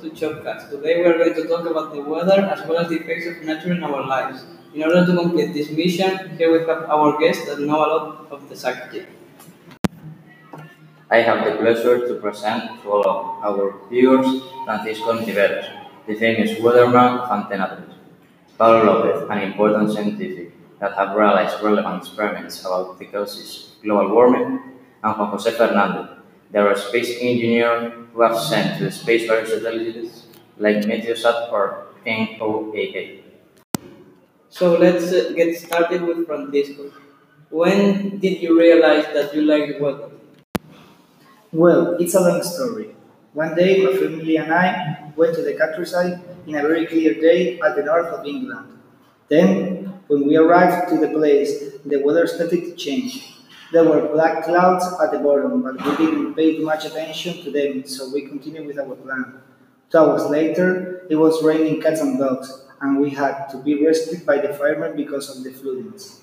to Chopcast. Today we are going to talk about the weather as well as the effects of nature in our lives. In order to complete this mission, here we have our guests that know a lot of the subject. I have the pleasure to present to all of our viewers Francisco Ontiveros, the famous weatherman of Antena 3. Pablo Lopez, an important scientific that have realized relevant experiments about the causes of global warming, and Juan José Fernández, the space engineers who have sent to the space various satellites like Meteosat or NOAA. So let's uh, get started with Francisco. When did you realize that you like the weather? Well, it's a long story. One day, my family and I went to the countryside in a very clear day at the north of England. Then, when we arrived to the place, the weather started to change. There were black clouds at the bottom, but we didn't pay much attention to them, so we continued with our plan. Two hours later, it was raining cats and dogs, and we had to be rescued by the firemen because of the floodings.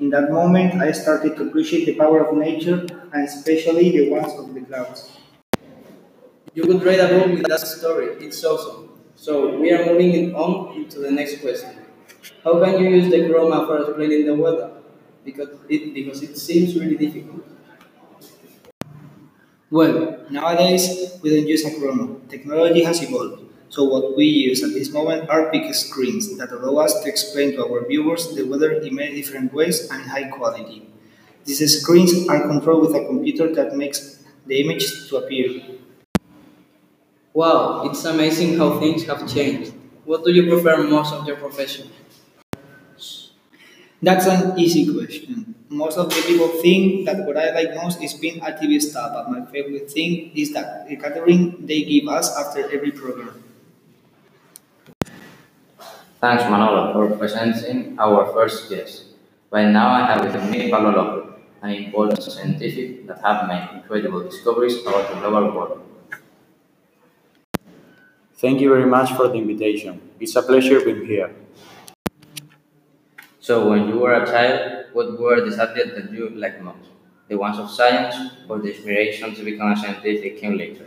In that moment, I started to appreciate the power of nature, and especially the ones of the clouds. You could write a book with that story. It's awesome. So we are moving on into the next question. How can you use the chroma for explaining the weather? Because it because it seems really difficult. Well, nowadays we don't use a chroma. Technology has evolved. So what we use at this moment are big screens that allow us to explain to our viewers the weather in many different ways and high quality. These screens are controlled with a computer that makes the image to appear. Wow, it's amazing how things have changed. What do you prefer most of your profession? That's an easy question. Most of the people think that what I like most is being a TV star, but my favorite thing is that the catering they give us after every program. Thanks Manolo for presenting our first guest. Right now I have with me Pablo Lopez, an important scientific that have made incredible discoveries about the global world. Thank you very much for the invitation. It's a pleasure being here. So when you were a child, what were the subjects that you liked most? The ones of science or the inspiration to become a scientific came later?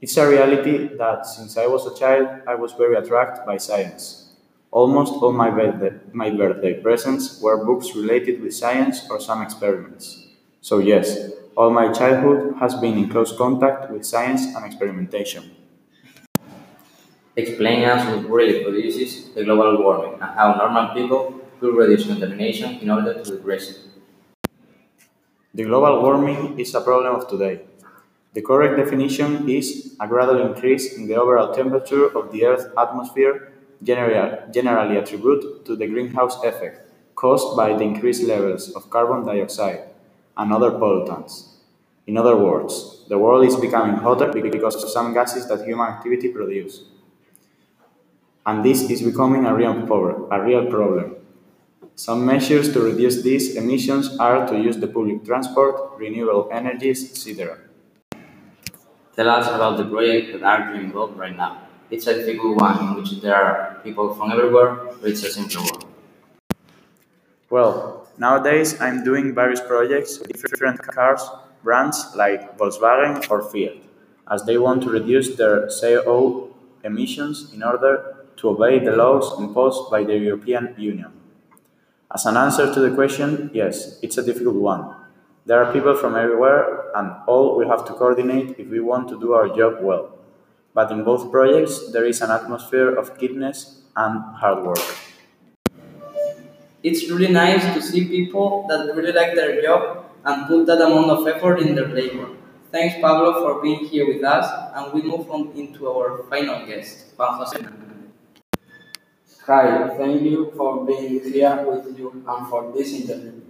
It's a reality that since I was a child, I was very attracted by science. Almost all my birthday, my birthday presents were books related with science or some experiments. So yes, all my childhood has been in close contact with science and experimentation. Explain us what really produces the global warming and how normal people could reduce contamination in order to decrease it. The global warming is a problem of today. The correct definition is a gradual increase in the overall temperature of the Earth's atmosphere, generally, generally attributed to the greenhouse effect caused by the increased levels of carbon dioxide and other pollutants. In other words, the world is becoming hotter because of some gases that human activity produce. And this is becoming a real, problem, a real problem. Some measures to reduce these emissions are to use the public transport, renewable energies, etc. Tell us about the project that are you involved right now. It's a difficult one in which there are people from everywhere, but it's a simple one. Well, nowadays I'm doing various projects with different cars brands like Volkswagen or Fiat, as they want to reduce their CO emissions in order to obey the laws imposed by the European Union. As an answer to the question, yes, it's a difficult one. There are people from everywhere, and all we have to coordinate if we want to do our job well. But in both projects, there is an atmosphere of kindness and hard work. It's really nice to see people that really like their job and put that amount of effort in their labor. Thanks, Pablo, for being here with us, and we move on into our final guest, Juan Jose. Hi, thank you for being here with you and for this interview.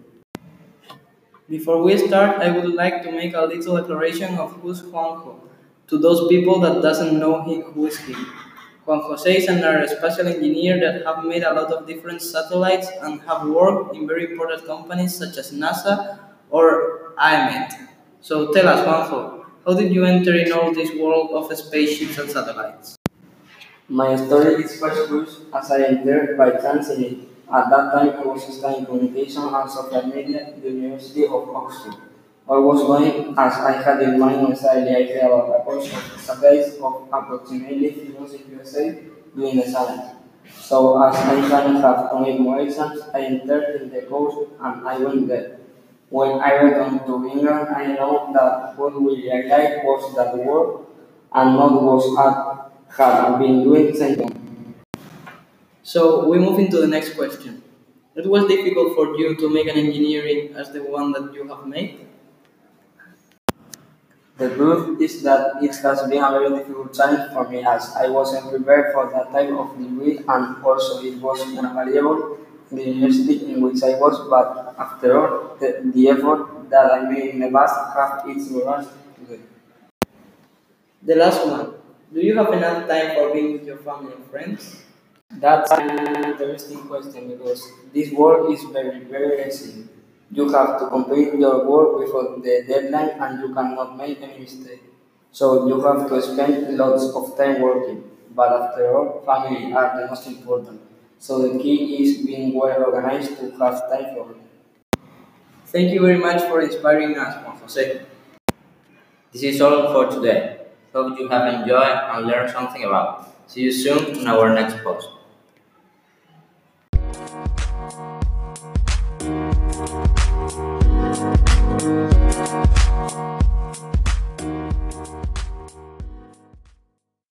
Before we start, I would like to make a little declaration of who's Juanjo to those people that doesn't know him, who is he. Juan Jose is an aerospatial engineer that have made a lot of different satellites and have worked in very important companies such as NASA or IMET. So tell us, Juanjo, how did you enter in all this world of spaceships and satellites? My story is first used as I entered by chance in. At that time, I was studying communication and social media at the University of Oxford. I was going as I had in mind when I heard about a course of days of approximately philosophy USA during the summer. So as I hadn't had only more exams, I entered in the course and I went there. When I returned to England, I know that what we I liked was that work and not was I had been doing since then. So we move into the next question. It was difficult for you to make an engineering as the one that you have made? The truth is that it has been a very difficult challenge for me as I wasn't prepared for that type of degree and also it was unavailable in the university in which I was, but after all, the, the effort that I made in the past have its rewards today. The last one. Do you have enough time for being with your family and friends? That's an interesting question because this work is very, very easy. You have to complete your work before the deadline and you cannot make any mistake. So you have to spend lots of time working. But after all, family are the most important. So the key is being well organized to have time for it. Thank you very much for inspiring us, Juan Jose. This is all for today. Hope you have enjoyed and learned something about. See you soon in our next post.